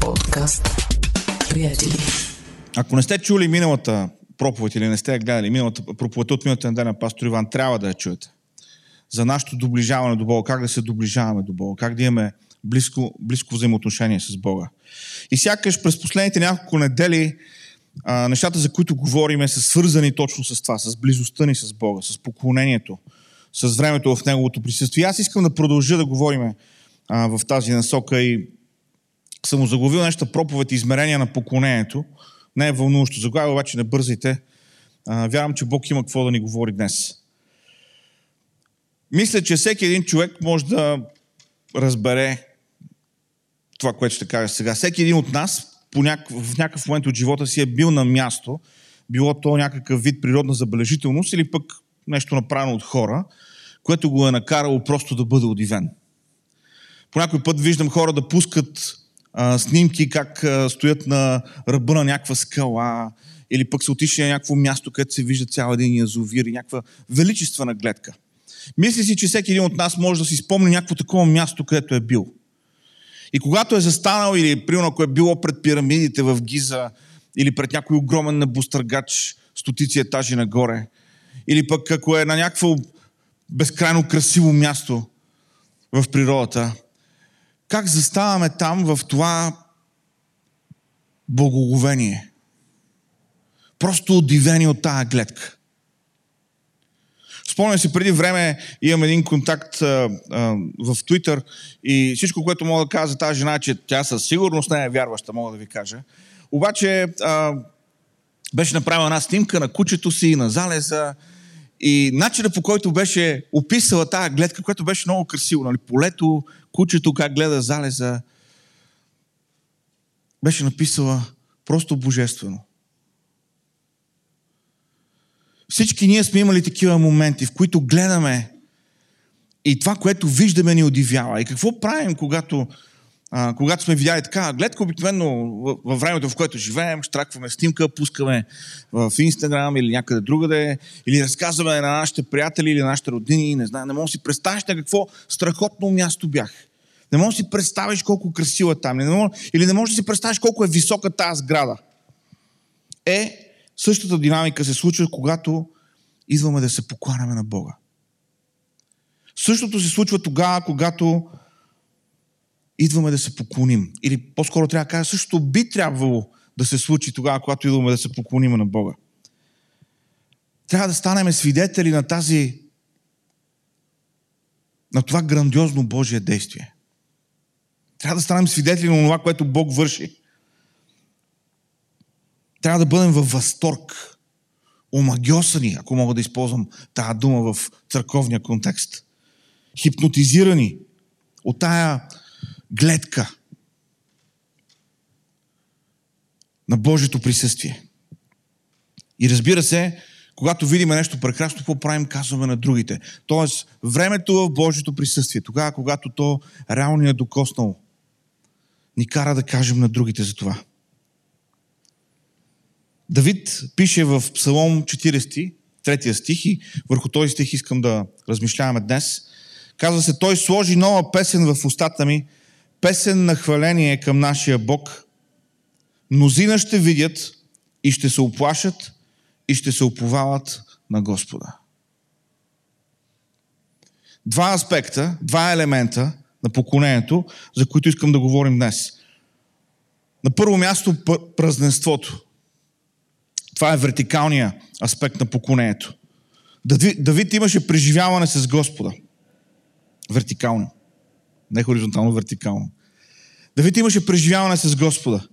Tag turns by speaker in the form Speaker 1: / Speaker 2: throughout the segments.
Speaker 1: Подкаст. Приятели.
Speaker 2: Ако не сте чули миналата проповед или не сте гледали, миналата проповедта от миналата неделя на пастор Иван, трябва да я чуете. За нашето доближаване до Бога, как да се доближаваме до Бога, как да имаме близко, близко взаимоотношение с Бога. И сякаш през последните няколко недели а, нещата, за които говориме, са свързани точно с това, с близостта ни с Бога, с поклонението, с времето в Неговото присъствие. И аз искам да продължа да говорим в тази насока и съм заглавил нещо проповед измерения на поклонението. Не е вълнуващо. Заглавя обаче не бързайте. Вярвам, че Бог има какво да ни говори днес. Мисля, че всеки един човек може да разбере това, което ще кажа сега. Всеки един от нас по някакъв, в някакъв момент от живота си е бил на място, било то някакъв вид природна забележителност или пък нещо направено от хора, което го е накарало просто да бъде удивен. По някой път виждам хора да пускат снимки как стоят на ръба на някаква скала или пък са отишли на някакво място, където се вижда цял един язовир и някаква величествена гледка. Мисли си, че всеки един от нас може да си спомни някакво такова място, където е бил. И когато е застанал или, примерно, ако е било пред пирамидите в Гиза или пред някой огромен небостъргач стотици етажи нагоре, или пък ако е на някакво безкрайно красиво място в природата, как заставаме там в това благоговение. Просто удивени от тази гледка. Спомням си, преди време имам един контакт а, а, в Twitter и всичко, което мога да кажа за тази жена, че тя със сигурност не е вярваща, мога да ви кажа. Обаче а, беше направила една снимка на кучето си, на залеза и начинът по който беше описала тази гледка, която беше много красиво, нали, полето, кучето, как гледа залеза, беше написала просто божествено. Всички ние сме имали такива моменти, в които гледаме и това, което виждаме, ни удивява. И какво правим, когато, а, когато сме видяли така? Гледка обикновено във времето, в което живеем, штракваме снимка, пускаме в Инстаграм или някъде другаде, или разказваме на нашите приятели или на нашите родини, не знам, не мога да си представиш на какво страхотно място бях. Не можеш да си представиш колко красиво е там. Не мож, или не можеш да си представиш колко е висока тази сграда. Е, същата динамика се случва, когато идваме да се покланяме на Бога. Същото се случва тогава, когато идваме да се поклоним. Или по-скоро трябва да кажа, същото би трябвало да се случи тогава, когато идваме да се поклоним на Бога. Трябва да станем свидетели на тази на това грандиозно Божие действие. Трябва да станем свидетели на това, което Бог върши. Трябва да бъдем във възторг, омагиосани, ако мога да използвам тази дума в църковния контекст. Хипнотизирани от тая гледка на Божието присъствие. И разбира се, когато видим нещо прекрасно, какво правим, казваме на другите. Тоест, времето в Божието присъствие, тогава, когато то реално ни е докоснало, ни кара да кажем на другите за това. Давид пише в Псалом 40, третия стих и върху този стих искам да размишляваме днес. Казва се, той сложи нова песен в устата ми, песен на хваление към нашия Бог. Мнозина ще видят и ще се оплашат и ще се оповават на Господа. Два аспекта, два елемента на поклонението, за които искам да говорим днес. На първо място празненството. Това е вертикалния аспект на поклонението. Давид имаше преживяване с Господа. Вертикално. Не хоризонтално, вертикално. Давид имаше преживяване с Господа.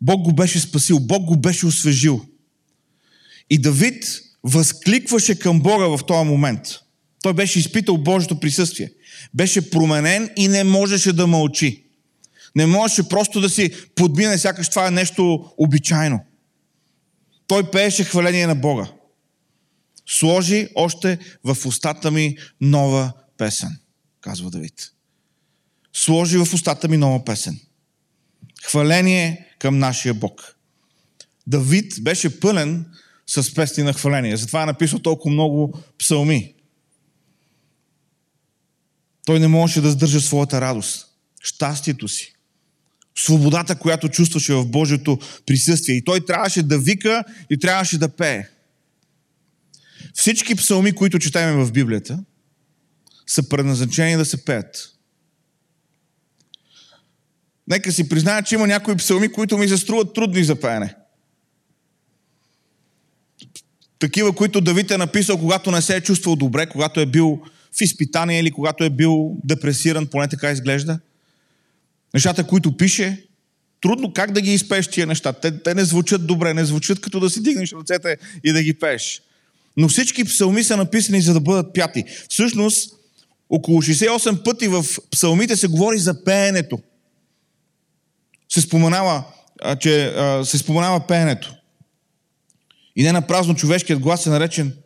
Speaker 2: Бог го беше спасил, Бог го беше освежил. И Давид възкликваше към Бога в този момент. Той беше изпитал Божието присъствие. Беше променен и не можеше да мълчи. Не можеше просто да си подмине, сякаш това е нещо обичайно. Той пееше хваление на Бога. Сложи още в устата ми нова песен, казва Давид. Сложи в устата ми нова песен. Хваление към нашия Бог. Давид беше пълен с песни на хваление. Затова е написал толкова много псалми. Той не можеше да сдържа своята радост, щастието си свободата, която чувстваше в Божието присъствие. И той трябваше да вика и трябваше да пее. Всички псалми, които четаем в Библията, са предназначени да се пеят. Нека си призная, че има някои псалми, които ми се струват трудни за пеене. Такива, които Давид е написал, когато не се е чувствал добре, когато е бил в изпитание или когато е бил депресиран, поне така изглежда. Нещата, които пише, трудно как да ги изпееш тия неща. Те, те не звучат добре, не звучат като да си дигнеш ръцете и да ги пееш. Но всички псалми са написани за да бъдат пяти. Всъщност, около 68 пъти в псалмите се говори за пеенето. Се споменава, че се споменава пеенето. И не на празно човешкият глас е наречен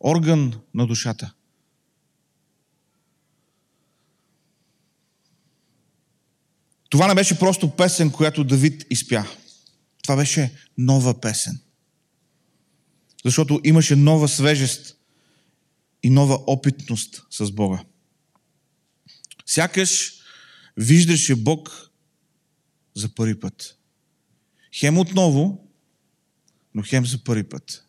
Speaker 2: орган на душата. Това не беше просто песен, която Давид изпя. Това беше нова песен. Защото имаше нова свежест и нова опитност с Бога. Сякаш виждаше Бог за първи път. Хем отново, но хем за първи път.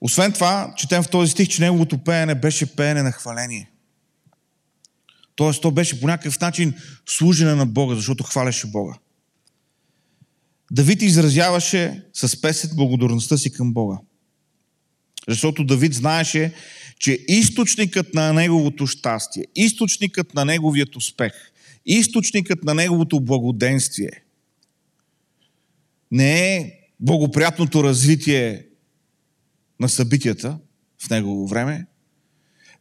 Speaker 2: Освен това, четем в този стих, че неговото пеене беше пеене на хваление. Тоест, то беше по някакъв начин служене на Бога, защото хваляше Бога. Давид изразяваше с песен благодарността си към Бога. Защото Давид знаеше, че източникът на неговото щастие, източникът на неговият успех, източникът на неговото благоденствие не е благоприятното развитие на събитията в негово време,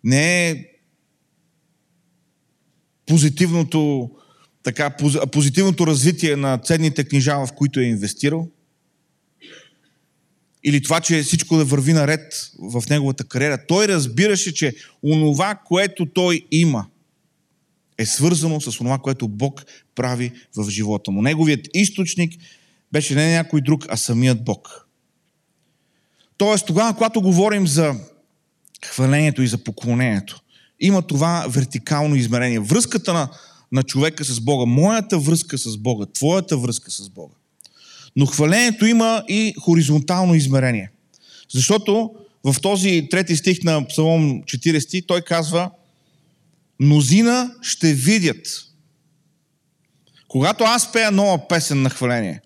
Speaker 2: не е позитивното, така, позитивното развитие на ценните книжа, в които е инвестирал, или това, че всичко да върви наред в неговата кариера. Той разбираше, че онова, което той има, е свързано с онова, което Бог прави в живота му. Неговият източник беше не някой друг, а самият Бог. Тоест, тогава, когато говорим за хвалението и за поклонението, има това вертикално измерение. Връзката на, на човека с Бога, моята връзка с Бога, твоята връзка с Бога. Но хвалението има и хоризонтално измерение. Защото в този трети стих на Псалом 40 той казва Мнозина ще видят. Когато аз пея нова песен на хваление,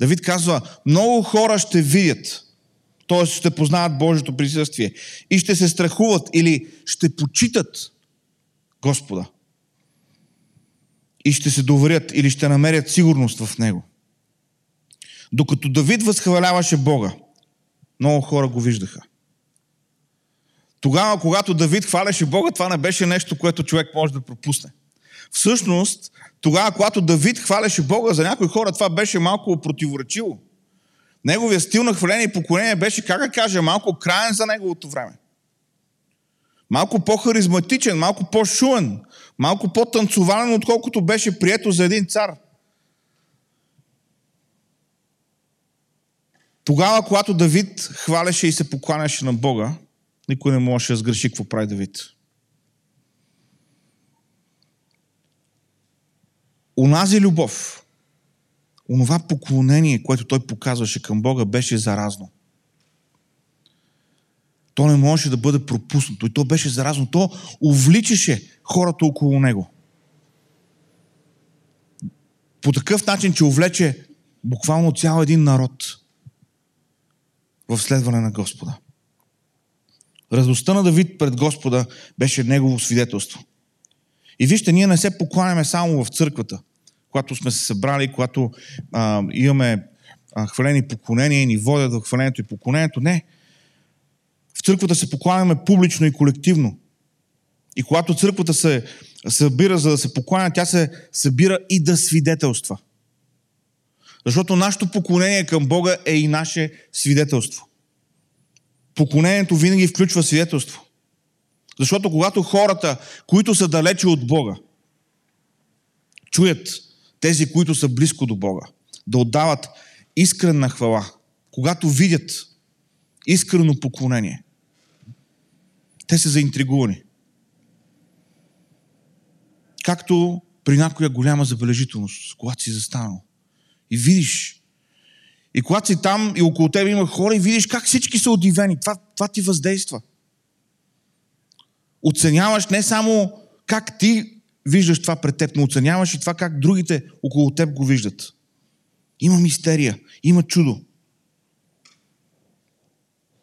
Speaker 2: Давид казва, много хора ще видят т.е. ще познават Божието присъствие и ще се страхуват или ще почитат Господа. И ще се доверят или ще намерят сигурност в Него. Докато Давид възхваляваше Бога, много хора го виждаха. Тогава, когато Давид хваляше Бога, това не беше нещо, което човек може да пропусне. Всъщност, тогава, когато Давид хваляше Бога, за някои хора това беше малко противоречиво. Неговия стил на хваление и поклонение беше, как да кажа, малко краен за неговото време. Малко по-харизматичен, малко по-шуен, малко по-танцовален, отколкото беше прието за един цар. Тогава, когато Давид хваляше и се покланяше на Бога, никой не можеше да сгреши какво прави Давид. Унази любов, онова поклонение, което той показваше към Бога, беше заразно. То не можеше да бъде пропуснато. И то беше заразно. То увличаше хората около него. По такъв начин, че увлече буквално цял един народ в следване на Господа. Радостта на Давид пред Господа беше негово свидетелство. И вижте, ние не се покланяме само в църквата когато сме се събрали, когато а, имаме а, хвалени поклонения и ни водят до хвалението и поклонението. Не. В църквата се покланяме публично и колективно. И когато църквата се събира за да се покланя, тя се събира и да свидетелства. Защото нашето поклонение към Бога е и наше свидетелство. Поклонението винаги включва свидетелство. Защото когато хората, които са далече от Бога, чуят тези, които са близко до Бога, да отдават искрена хвала, когато видят искрено поклонение. Те са заинтригувани. Както при някоя голяма забележителност, когато си застанал. И видиш. И когато си там и около тебе има хора и видиш как всички са удивени. Това, това ти въздейства. Оценяваш не само как ти виждаш това пред теб, но оценяваш и това как другите около теб го виждат. Има мистерия, има чудо.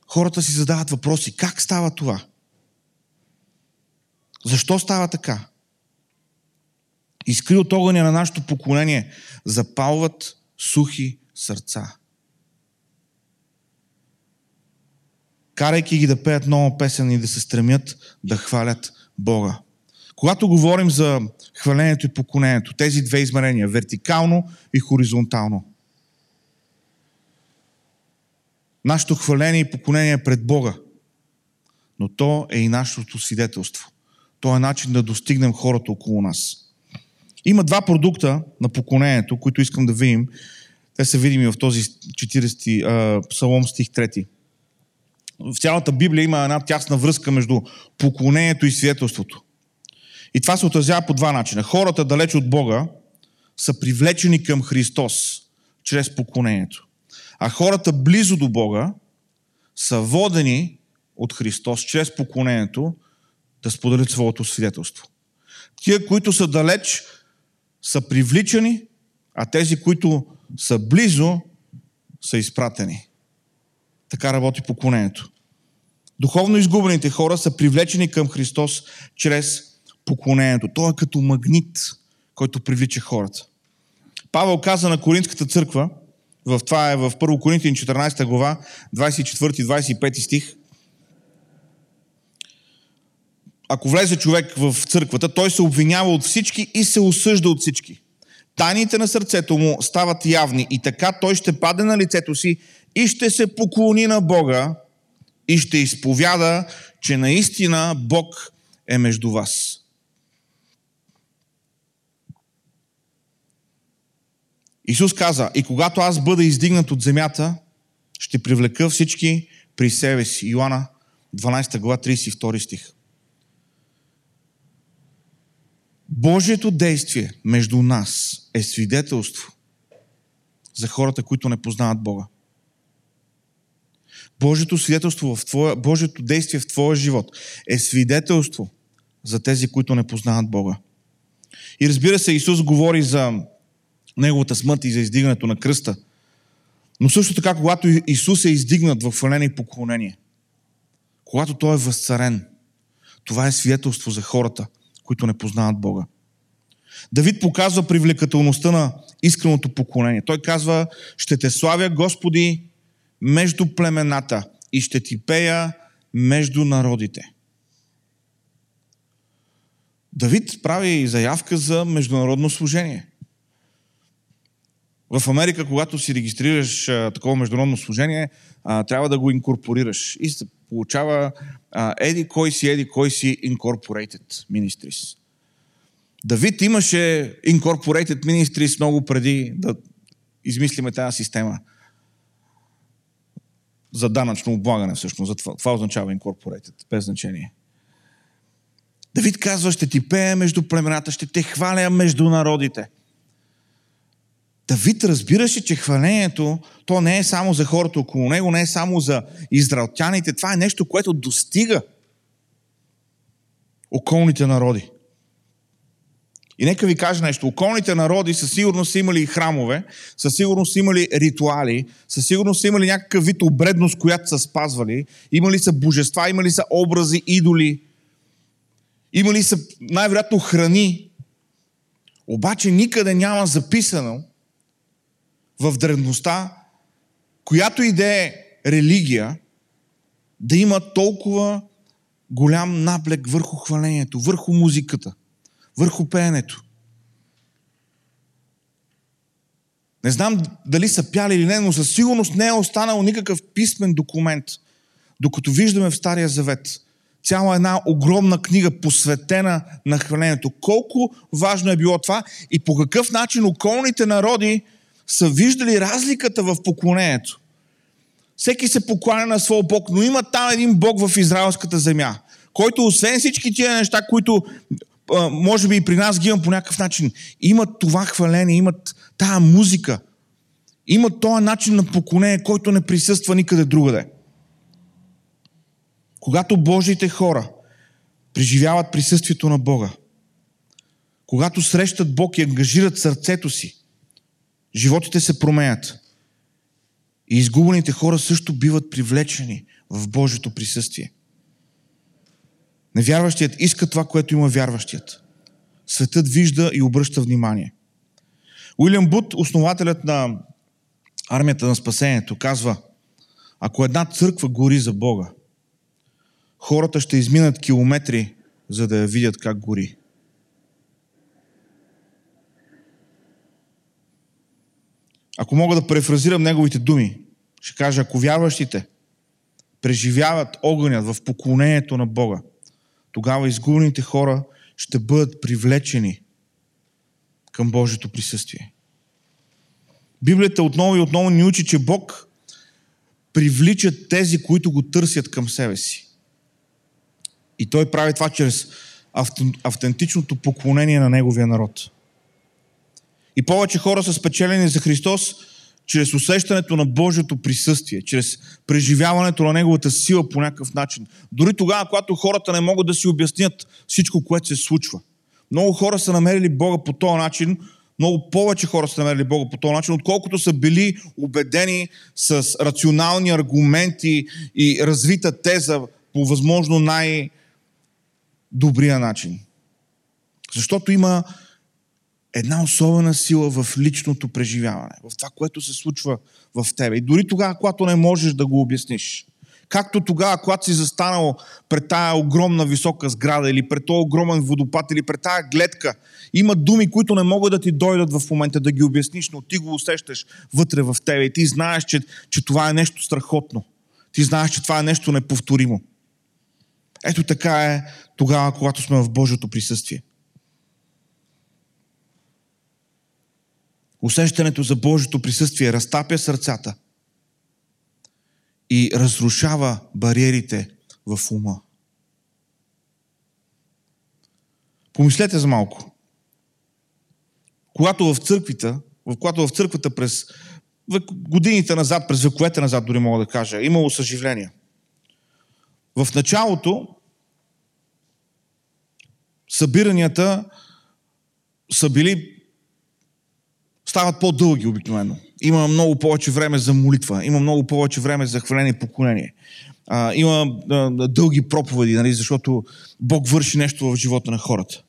Speaker 2: Хората си задават въпроси. Как става това? Защо става така? Изкри от огъня на нашето поколение запалват сухи сърца. Карайки ги да пеят нова песен и да се стремят да хвалят Бога. Когато говорим за хвалението и поклонението, тези две измерения, вертикално и хоризонтално, нашето хваление и поклонение е пред Бога, но то е и нашето свидетелство. То е начин да достигнем хората около нас. Има два продукта на поклонението, които искам да видим. Те са видими в този 40 псалом стих 3. В цялата Библия има една тясна връзка между поклонението и свидетелството. И това се отразява по два начина. Хората далеч от Бога са привлечени към Христос чрез поклонението. А хората близо до Бога са водени от Христос чрез поклонението да споделят своето свидетелство. Тия, които са далеч, са привличани, а тези, които са близо, са изпратени. Така работи поклонението. Духовно изгубените хора са привлечени към Христос чрез поклонението. Той е като магнит, който привлича хората. Павел каза на Коринската църква, в това е в 1 Коринтин 14 глава, 24-25 стих, ако влезе човек в църквата, той се обвинява от всички и се осъжда от всички. Тайните на сърцето му стават явни и така той ще падне на лицето си и ще се поклони на Бога и ще изповяда, че наистина Бог е между вас. Исус каза, и когато аз бъда издигнат от земята, ще привлека всички при себе си. Йоанна 12 глава 32 стих. Божието действие между нас е свидетелство за хората, които не познават Бога. Божието свидетелство в твоя, Божието действие в твоя живот е свидетелство за тези, които не познават Бога. И разбира се, Исус говори за Неговата смърт и за издигането на кръста. Но също така, когато Исус е издигнат в хваление и поклонение, когато Той е възцарен, това е свидетелство за хората, които не познават Бога. Давид показва привлекателността на искреното поклонение. Той казва, ще те славя, Господи, между племената и ще ти пея между народите. Давид прави заявка за международно служение. В Америка, когато си регистрираш а, такова международно служение, а, трябва да го инкорпорираш. И получава еди кой си, еди кой си Incorporated Ministries. Давид имаше Incorporated Ministries много преди да измислиме тази система за данъчно облагане всъщност. За това, това означава Incorporated, без значение. Давид казва, ще ти пея между племената, ще те хваля между народите. Давид разбираше, че хвалението, то не е само за хората около него, не е само за израелтяните. Това е нещо, което достига околните народи. И нека ви кажа нещо. Околните народи със сигурност са имали храмове, със сигурност са имали ритуали, със сигурност са имали някакъв вид обредност, която са спазвали. Имали са божества, имали са образи, идоли. Имали са най-вероятно храни. Обаче никъде няма записано в древността, която и да е религия, да има толкова голям наблек върху хвалението, върху музиката – върху пеенето. Не знам дали са пяли или не, но със сигурност не е останал никакъв писмен документ, докато виждаме в Стария Завет цяла една огромна книга, посветена на хвалението. Колко важно е било това и по какъв начин околните народи са виждали разликата в поклонението. Всеки се покланя на своя Бог, но има там един Бог в израелската земя, който освен всички тия неща, които може би и при нас ги има по някакъв начин. Имат това хваление, имат тая музика, имат този начин на поклонение, който не присъства никъде другаде. Когато Божиите хора преживяват присъствието на Бога, когато срещат Бог и ангажират сърцето си, животите се променят. И изгубените хора също биват привлечени в Божието присъствие. Невярващият иска това, което има вярващият. Светът вижда и обръща внимание. Уилям Бут, основателят на армията на спасението, казва, ако една църква гори за Бога, хората ще изминат километри, за да я видят как гори. Ако мога да префразирам неговите думи, ще кажа, ако вярващите преживяват огънят в поклонението на Бога, тогава изгубените хора ще бъдат привлечени към Божието присъствие. Библията отново и отново ни учи, че Бог привлича тези, които го търсят към себе си. И той прави това чрез автентичното поклонение на неговия народ. И повече хора са спечелени за Христос чрез усещането на Божието присъствие, чрез преживяването на Неговата сила по някакъв начин. Дори тогава, когато хората не могат да си обяснят всичко, което се случва. Много хора са намерили Бога по този начин, много повече хора са намерили Бога по този начин, отколкото са били убедени с рационални аргументи и развита теза по възможно най-добрия начин. Защото има една особена сила в личното преживяване, в това, което се случва в тебе. И дори тогава, когато не можеш да го обясниш. Както тогава, когато си застанал пред тая огромна висока сграда или пред този огромен водопад или пред тая гледка, има думи, които не могат да ти дойдат в момента да ги обясниш, но ти го усещаш вътре в тебе и ти знаеш, че, че това е нещо страхотно. Ти знаеш, че това е нещо неповторимо. Ето така е тогава, когато сме в Божието присъствие. Усещането за Божието присъствие разтапя сърцата и разрушава бариерите в ума. Помислете за малко. Когато в църквата, когато в църквата през годините назад, през вековете назад, дори мога да кажа, имало съживление. В началото събиранията са били стават по-дълги обикновено. Има много повече време за молитва, има много повече време за хваление и поклонение. А, има а, дълги проповеди, нали, защото Бог върши нещо в живота на хората.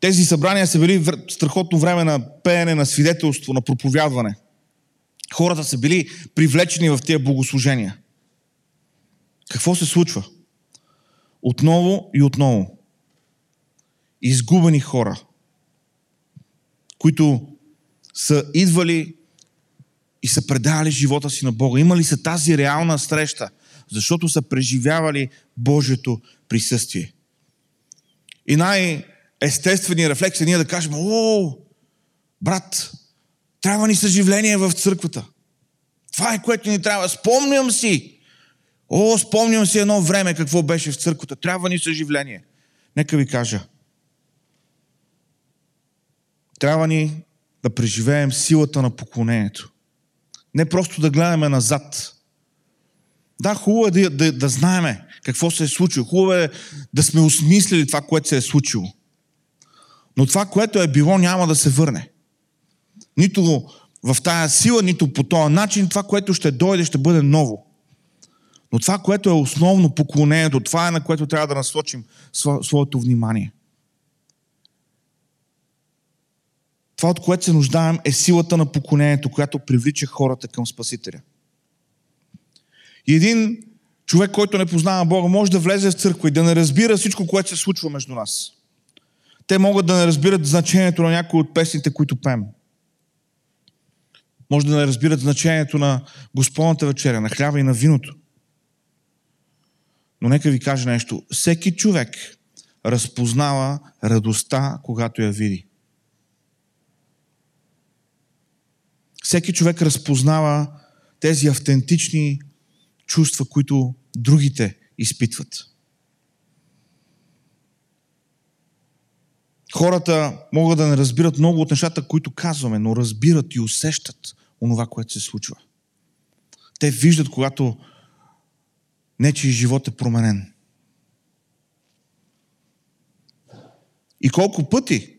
Speaker 2: Тези събрания са били страхотно време на пеене, на свидетелство, на проповядване. Хората са били привлечени в тези богослужения. Какво се случва? Отново и отново. Изгубени хора, които са идвали и са предавали живота си на Бога. Имали са тази реална среща, защото са преживявали Божието присъствие. И най-естественият рефлекс е ние да кажем, о, брат, трябва ни съживление в църквата. Това е което ни трябва. Спомням си. О, спомням си едно време какво беше в църквата. Трябва ни съживление. Нека ви кажа. Трябва ни да преживеем силата на поклонението. Не просто да гледаме назад. Да, хубаво е да, да, да знаеме какво се е случило. Хубаво е да сме осмислили това, което се е случило. Но това, което е било, няма да се върне. Нито в тая сила, нито по този начин. Това, което ще дойде, ще бъде ново. Но това, което е основно поклонението, това е на което трябва да насочим своето внимание – Това, от което се нуждаем, е силата на поклонението, която привлича хората към Спасителя. И един човек, който не познава Бога, може да влезе в църква и да не разбира всичко, което се случва между нас. Те могат да не разбират значението на някои от песните, които пеем. Може да не разбират значението на Господната вечеря, на хляба и на виното. Но нека ви кажа нещо. Всеки човек разпознава радостта, когато я види. Всеки човек разпознава тези автентични чувства, които другите изпитват. Хората могат да не разбират много от нещата, които казваме, но разбират и усещат онова, което се случва. Те виждат, когато нечи живот е променен. И колко пъти,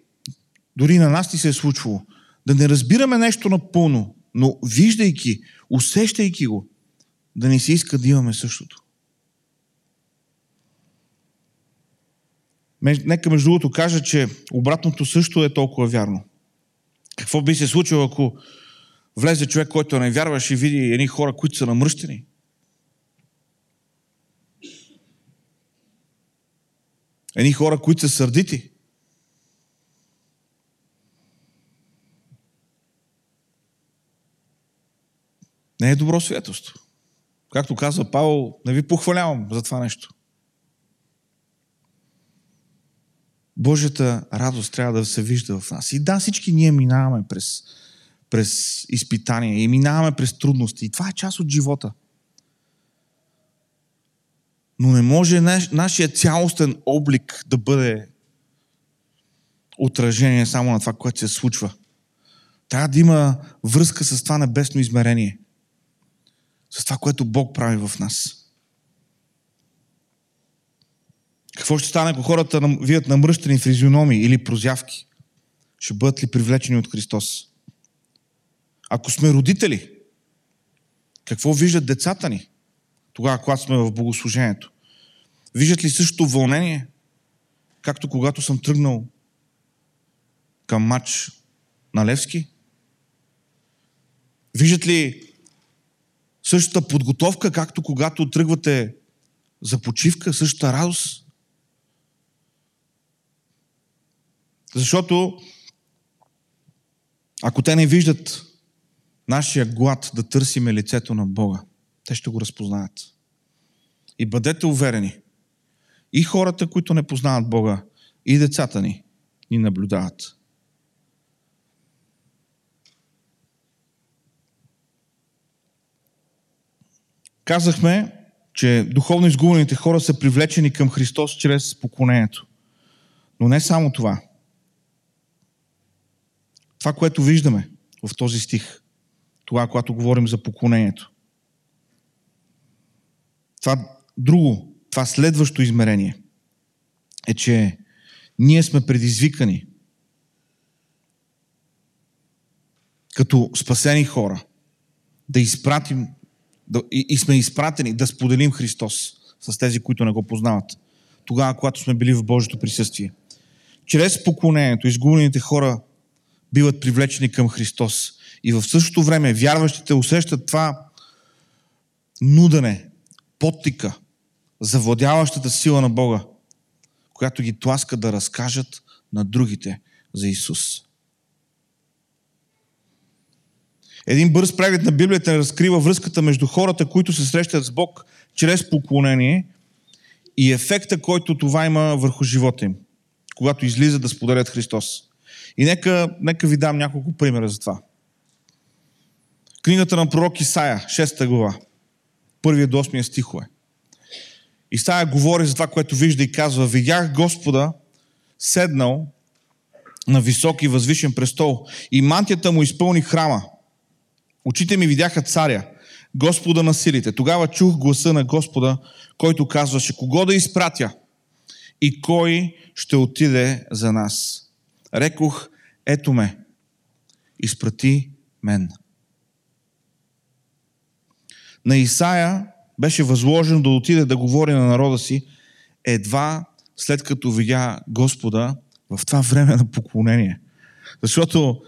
Speaker 2: дори на нас ни се е случвало, да не разбираме нещо напълно, но виждайки, усещайки го, да не се иска да имаме същото. Нека между другото кажа, че обратното също е толкова вярно. Какво би се случило, ако влезе човек, който не вярваш и види едни хора, които са намръщени? Едни хора, които са сърдити? Не е добро свидетелство. Както казва Павел, не ви похвалявам за това нещо. Божията радост трябва да се вижда в нас. И да, всички ние минаваме през, през изпитания и минаваме през трудности. И това е част от живота. Но не може наш, нашия цялостен облик да бъде отражение само на това, което се случва. Трябва да има връзка с това небесно измерение. С това, което Бог прави в нас. Какво ще стане, ако хората видят намръщени физиономии или прозявки? Ще бъдат ли привлечени от Христос? Ако сме родители, какво виждат децата ни? Тогава, когато сме в богослужението. Виждат ли същото вълнение, както когато съм тръгнал към матч на Левски? Виждат ли същата подготовка, както когато тръгвате за почивка, същата радост? Защото ако те не виждат нашия глад да търсиме лицето на Бога, те ще го разпознаят. И бъдете уверени, и хората, които не познават Бога, и децата ни ни наблюдават. Казахме, че духовно изгубените хора са привлечени към Христос чрез поклонението. Но не само това – това, което виждаме в този стих, това, когато говорим за поклонението. Това друго, това следващо измерение е, че ние сме предизвикани като спасени хора да изпратим да, и, и сме изпратени да споделим Христос с тези, които не го познават. Тогава, когато сме били в Божието присъствие. Чрез поклонението, изгубените хора биват привлечени към Христос. И в същото време вярващите усещат това нудане, подтика, завладяващата сила на Бога, която ги тласка да разкажат на другите за Исус. Един бърз преглед на Библията разкрива връзката между хората, които се срещат с Бог чрез поклонение и ефекта, който това има върху живота им, когато излизат да споделят Христос. И нека, нека ви дам няколко примера за това. Книгата на пророк Исаия, 6 глава, първият до 8 стихове. Исаия говори за това, което вижда и казва, видях Господа седнал на висок и възвишен престол и мантията му изпълни храма. Очите ми видяха царя, Господа на силите. Тогава чух гласа на Господа, който казваше, кого да изпратя и кой ще отиде за нас. Рекох, ето ме, изпрати мен. На Исаия беше възложено да отиде да говори на народа си едва след като видя Господа в това време на поклонение. Защото,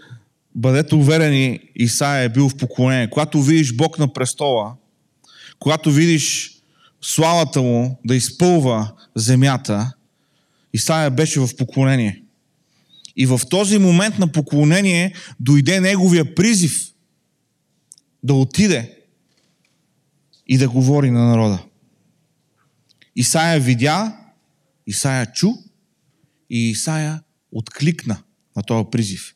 Speaker 2: бъдете уверени, Исаия е бил в поклонение. Когато видиш Бог на престола, когато видиш славата му да изпълва земята, Исаия беше в поклонение. И в този момент на поклонение дойде неговия призив да отиде и да говори на народа. Исая видя, Исая чу и Исая откликна на този призив.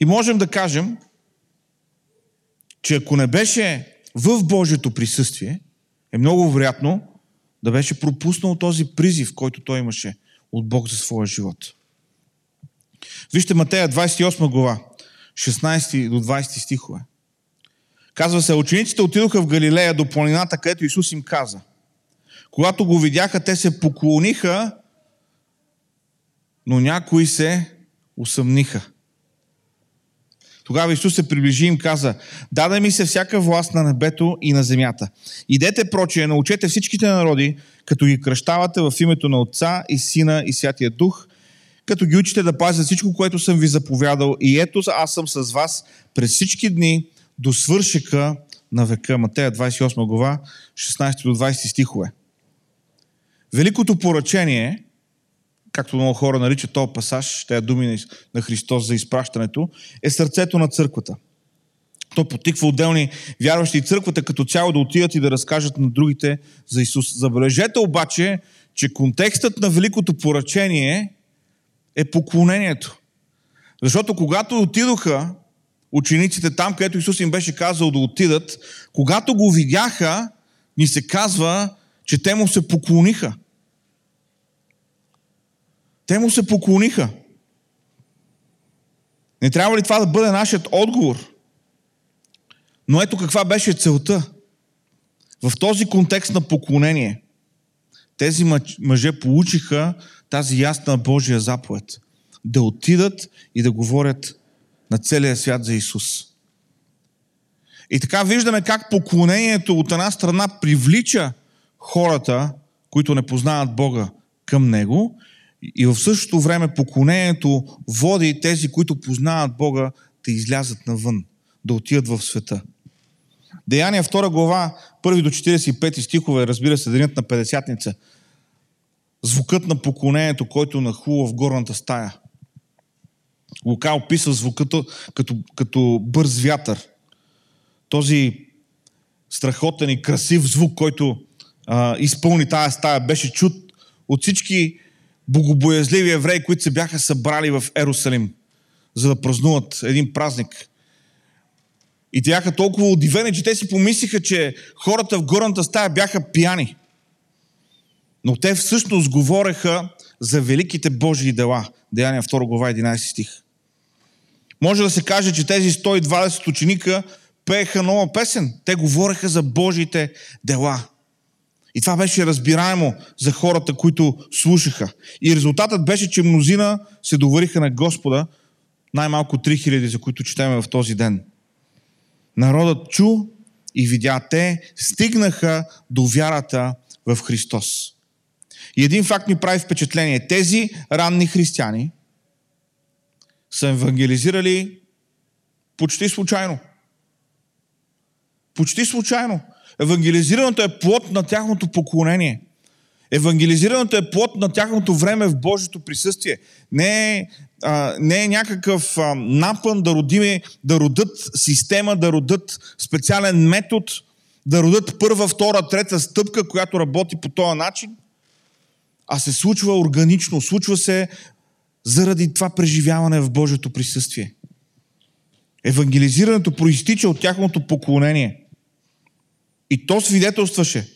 Speaker 2: И можем да кажем, че ако не беше в Божието присъствие, е много вероятно да беше пропуснал този призив, който той имаше от Бог за своя живот. Вижте Матея 28 глава, 16 до 20 стихове. Казва се, учениците отидоха в Галилея до планината, където Исус им каза. Когато го видяха, те се поклониха, но някои се усъмниха. Тогава Исус се приближи и им каза, даде ми се всяка власт на небето и на земята. Идете прочие, научете всичките народи, като ги кръщавате в името на Отца и Сина и Святия Дух, като ги учите да пазят всичко, което съм ви заповядал. И ето аз съм с вас през всички дни до свършека на века. Матея 28 глава, 16 до 20 стихове. Великото поръчение, както много хора наричат този пасаж, тези думи на Христос за изпращането, е сърцето на църквата. То потиква отделни вярващи и църквата като цяло да отидат и да разкажат на другите за Исус. Забележете обаче, че контекстът на великото поръчение е поклонението. Защото когато отидоха учениците там, където Исус им беше казал да отидат, когато го видяха, ни се казва, че те му се поклониха. Те му се поклониха. Не трябва ли това да бъде нашият отговор? Но ето каква беше целта. В този контекст на поклонение, тези мъже получиха тази ясна Божия заповед. Да отидат и да говорят на целия свят за Исус. И така виждаме как поклонението от една страна привлича хората, които не познават Бога към Него, и в същото време поклонението води тези, които познават Бога, да излязат навън, да отидат в света. Деяния 2 глава, 1 до 45 стихове, разбира се, денят на Петдесятница. Звукът на поклонението, който нахлува в горната стая. Лука описва звуката като, като бърз вятър. Този страхотен и красив звук, който а, изпълни тази стая, беше чут от всички богобоязливи евреи, които се бяха събрали в Ерусалим, за да празнуват един празник. И те бяха толкова удивени, че те си помислиха, че хората в горната стая бяха пияни. Но те всъщност говореха за великите Божии дела. Деяния 2 глава 11 стих. Може да се каже, че тези 120 ученика пееха нова песен. Те говореха за Божиите дела. И това беше разбираемо за хората, които слушаха. И резултатът беше, че мнозина се довариха на Господа, най-малко 3000, за които четеме в този ден. Народът чу и видя. Те стигнаха до вярата в Христос. И един факт ми прави впечатление. Тези ранни християни са евангелизирали почти случайно. Почти случайно. Евангелизирането е плод на тяхното поклонение. Евангелизирането е плод на тяхното време в Божието присъствие. Не е, а, не е някакъв а, напън да, родиме, да родат система, да родат специален метод, да родат първа, втора, трета стъпка, която работи по този начин, а се случва органично, случва се заради това преживяване в Божието присъствие. Евангелизирането проистича от тяхното поклонение. И то свидетелстваше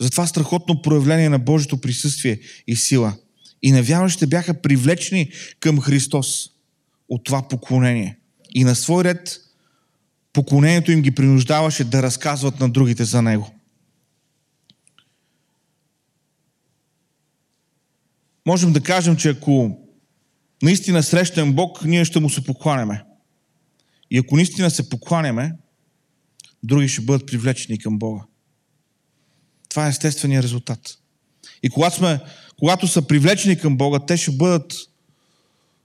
Speaker 2: за това страхотно проявление на Божието присъствие и сила. И навярващите бяха привлечени към Христос от това поклонение. И на свой ред поклонението им ги принуждаваше да разказват на другите за Него. Можем да кажем, че ако наистина срещнем Бог, ние ще му се покланяме. И ако наистина се покланяме, други ще бъдат привлечени към Бога. Това е естественият резултат. И когато, сме, когато са привлечени към Бога, те ще бъдат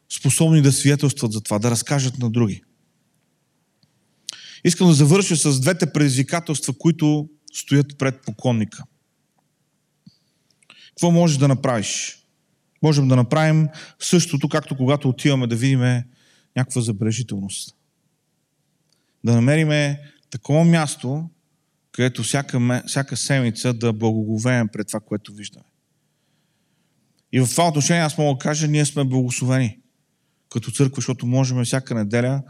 Speaker 2: способни да свидетелстват за това, да разкажат на други. Искам да завърша с двете предизвикателства, които стоят пред поклонника. Какво можеш да направиш? Можем да направим същото, както когато отиваме да видим някаква забележителност. Да намериме такова място, където всяка, всяка седмица да благоговеем пред това, което виждаме. И в това отношение аз мога да кажа, ние сме благословени като църква, защото можем всяка неделя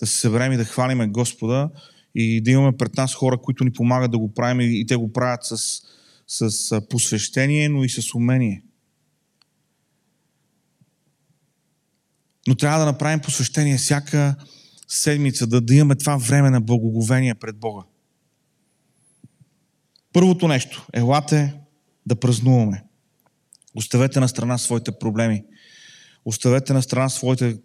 Speaker 2: да се съберем и да хвалиме Господа и да имаме пред нас хора, които ни помагат да го правим и те го правят с, с посвещение, но и с умение. Но трябва да направим посвещение всяка седмица, да, да имаме това време на благоговение пред Бога. Първото нещо, елате да празнуваме. Оставете на страна своите проблеми. Оставете на страна своите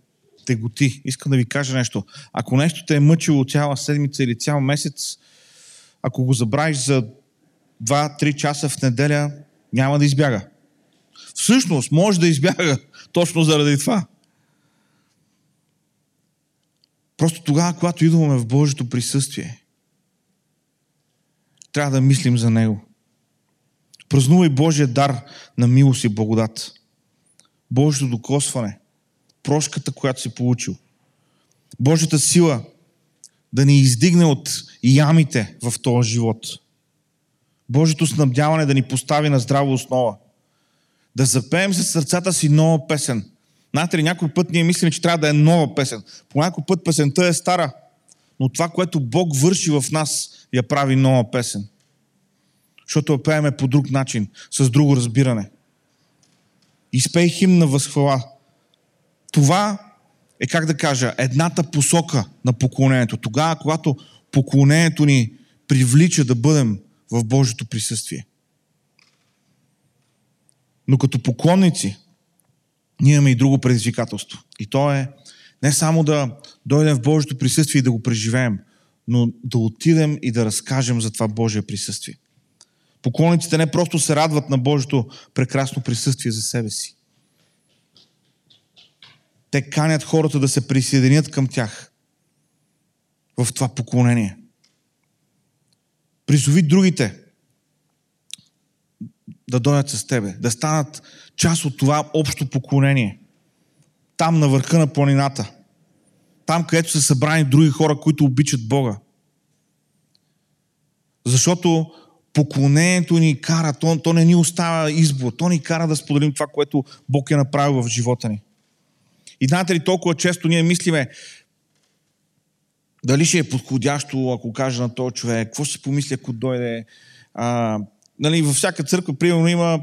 Speaker 2: теготи. Искам да ви кажа нещо. Ако нещо те е мъчило цяла седмица или цял месец, ако го забравиш за 2-3 часа в неделя, няма да избяга. Всъщност, може да избяга точно заради това. Просто тогава, когато идваме в Божието присъствие, трябва да мислим за Него. Празнувай Божия дар на милост и благодат. Божието докосване, прошката, която си получил. Божията сила да ни издигне от ямите в този живот. Божието снабдяване да ни постави на здрава основа. Да запеем за сърцата си нова песен. Знаете ли, някой път ние мислим, че трябва да е нова песен. По някой път песента е стара, но това, което Бог върши в нас, я прави нова песен. Защото я пееме по друг начин, с друго разбиране. Изпей химн на възхвала. Това е, как да кажа, едната посока на поклонението. Тогава, когато поклонението ни привлича да бъдем в Божието присъствие. Но като поклонници, ние имаме и друго предизвикателство. И то е не само да дойдем в Божието присъствие и да го преживеем, но да отидем и да разкажем за това Божие присъствие. Поклонниците не просто се радват на Божието прекрасно присъствие за себе си. Те канят хората да се присъединят към тях в това поклонение. Призови другите да дойдат с тебе, да станат част от това общо поклонение. Там на върха на планината. Там, където са събрани други хора, които обичат Бога. Защото поклонението ни кара, то, то не ни остава избор, то ни кара да споделим това, което Бог е направил в живота ни. И знаете ли, толкова често ние мислиме, дали ще е подходящо, ако кажа на този човек, какво ще помисли, ако дойде. А, нали, във всяка църква, примерно, има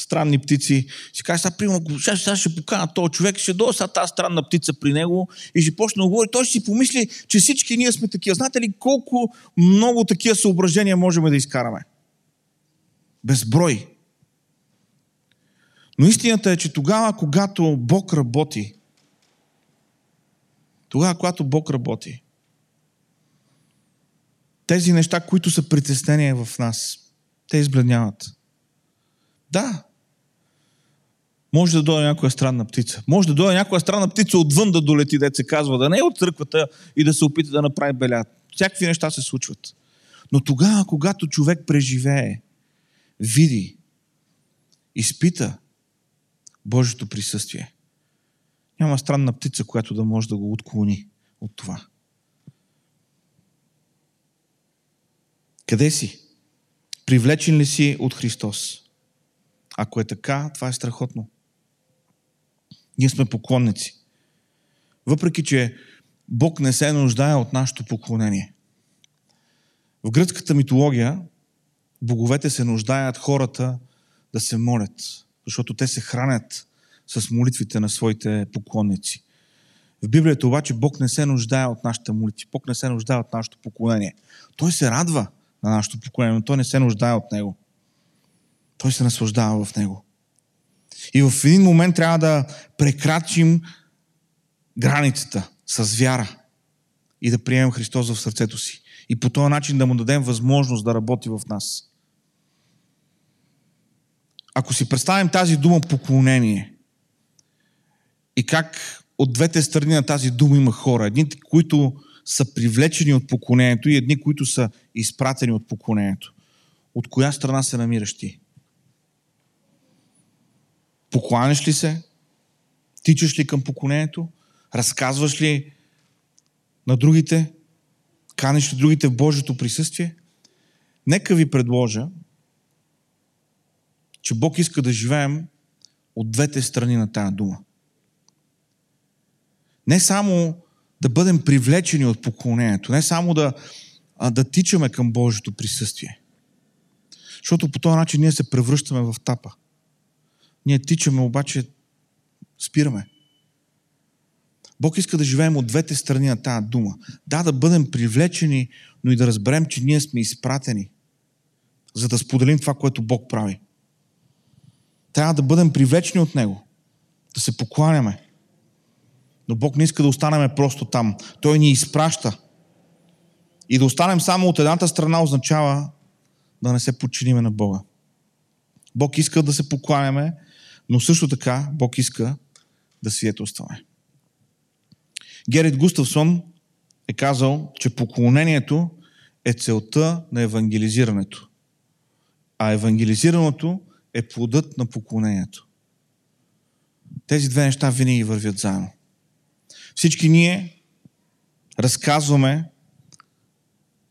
Speaker 2: странни птици. Си каже, сега, примерно, сега, сега ще покана този човек, ще дойде сега тази странна птица при него и ще почне да говори. Той ще си помисли, че всички ние сме такива. Знаете ли колко много такива съображения можем да изкараме? Безброй. Но истината е, че тогава, когато Бог работи, тогава, когато Бог работи, тези неща, които са притеснения в нас, те избледняват. Да, може да дойде някоя странна птица. Може да дойде някоя странна птица отвън да долети, да се казва, да не е от църквата и да се опита да направи беля. Всякакви неща се случват. Но тогава, когато човек преживее, види, изпита Божието присъствие, няма странна птица, която да може да го отклони от това. Къде си? Привлечен ли си от Христос? Ако е така, това е страхотно. Ние сме поклонници. Въпреки, че Бог не се нуждае от нашето поклонение. В гръцката митология боговете се нуждаят хората да се молят, защото те се хранят с молитвите на своите поклонници. В Библията обаче Бог не се нуждае от нашите молитви. Бог не се нуждае от нашето поклонение. Той се радва на нашето поклонение, но той не се нуждае от него. Той се наслаждава в него. И в един момент трябва да прекрачим границата с вяра и да приемем Христос в сърцето си. И по този начин да му дадем възможност да работи в нас. Ако си представим тази дума поклонение и как от двете страни на тази дума има хора, едни, които са привлечени от поклонението и едни, които са изпратени от поклонението. От коя страна се намираш ти? Покланяш ли се? Тичаш ли към поклонението? Разказваш ли на другите? Канеш ли другите в Божието присъствие? Нека ви предложа, че Бог иска да живеем от двете страни на тази дума. Не само да бъдем привлечени от поклонението, не само да, да тичаме към Божието присъствие. Защото по този начин ние се превръщаме в тапа. Ние тичаме, обаче спираме. Бог иска да живеем от двете страни на тази дума. Да, да бъдем привлечени, но и да разберем, че ние сме изпратени, за да споделим това, което Бог прави. Трябва да бъдем привлечени от Него, да се покланяме. Но Бог не иска да останем просто там. Той ни изпраща. И да останем само от едната страна означава да не се подчиниме на Бога. Бог иска да се покланяме, но също така Бог иска да свидетелстваме. Герит Густавсон е казал, че поклонението е целта на евангелизирането. А евангелизирането е плодът на поклонението. Тези две неща винаги вървят заедно. Всички ние разказваме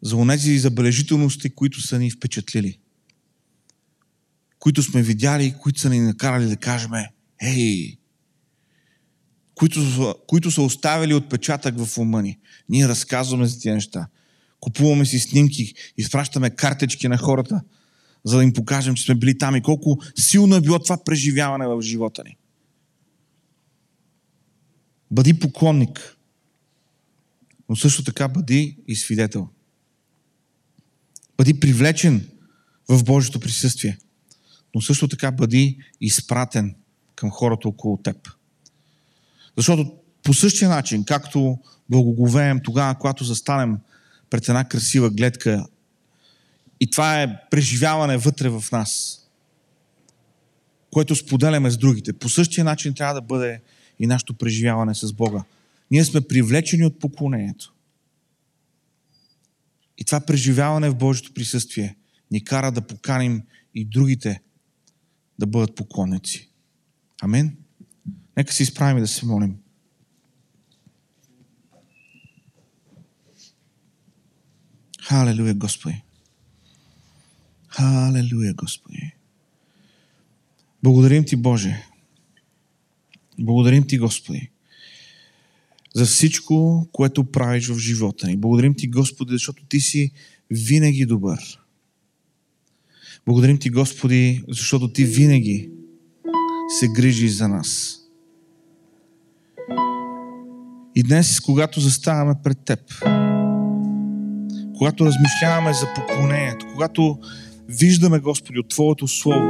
Speaker 2: за онези забележителности, които са ни впечатлили. Които сме видяли, които са ни накарали да кажем, ей, които, които са оставили отпечатък в ума ни. Ние разказваме за тези неща. Купуваме си снимки, изпращаме картечки на хората, за да им покажем, че сме били там и колко силно е било това преживяване в живота ни. Бъди поклонник, но също така бъди и свидетел. Бъди привлечен в Божието присъствие, но също така бъди изпратен към хората около теб. Защото по същия начин, както благоговеем тогава, когато застанем пред една красива гледка и това е преживяване вътре в нас, което споделяме с другите. По същия начин трябва да бъде и нашето преживяване с Бога. Ние сме привлечени от поклонението. И това преживяване в Божието присъствие ни кара да поканим и другите да бъдат поклонници. Амин. Нека се изправим и да се молим. Халелуя, Господи. Халелуя, Господи. Благодарим Ти, Боже. Благодарим Ти, Господи, за всичко, което правиш в живота ни. Благодарим Ти, Господи, защото Ти си винаги добър. Благодарим Ти, Господи, защото Ти винаги се грижи за нас. И днес, когато заставаме пред Теб, когато размишляваме за поклонението, когато виждаме, Господи, от Твоето Слово,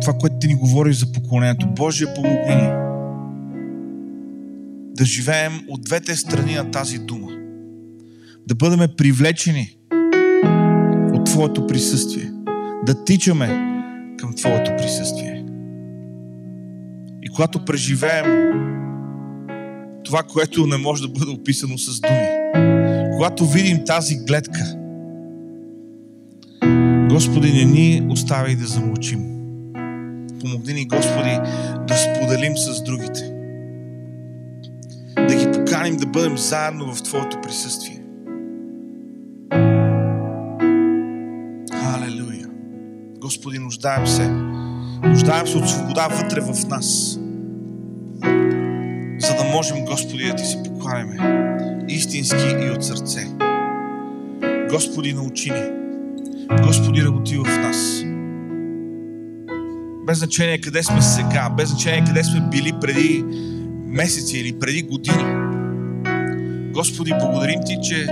Speaker 2: това, което Ти ни говориш за поклонението, Божия помогни ни да живеем от двете страни на тази дума. Да бъдем привлечени от Твоето присъствие. Да тичаме към Твоето присъствие. И когато преживеем това, което не може да бъде описано с думи, когато видим тази гледка, Господи, не ни остави да замълчим. Помогни ни, Господи, да споделим с другите. Да ги поканим да бъдем заедно в Твоето присъствие. Нуждаем се. Нуждаем се от свобода вътре в нас. За да можем, Господи, да Ти се покланяме истински и от сърце. Господи, научи ни. Господи, работи в нас. Без значение къде сме сега, без значение къде сме били преди месеци или преди години. Господи, благодарим Ти, че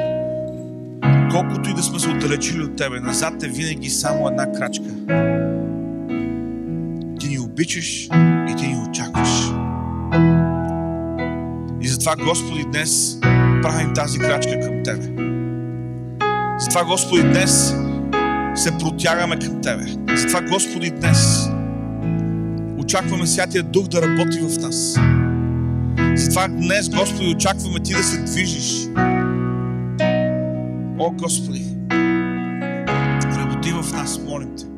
Speaker 2: колкото и да сме се отдалечили от Тебе, назад е винаги само една крачка. Обичаш и Ти ни очакваш. И затова, Господи, днес правим тази крачка към Тебе. Затова, Господи, днес се протягаме към Тебе. Затова, Господи, днес очакваме Святия Дух да работи в нас. Затова днес, Господи, очакваме Ти да се движиш. О, Господи, работи в нас, молим Те.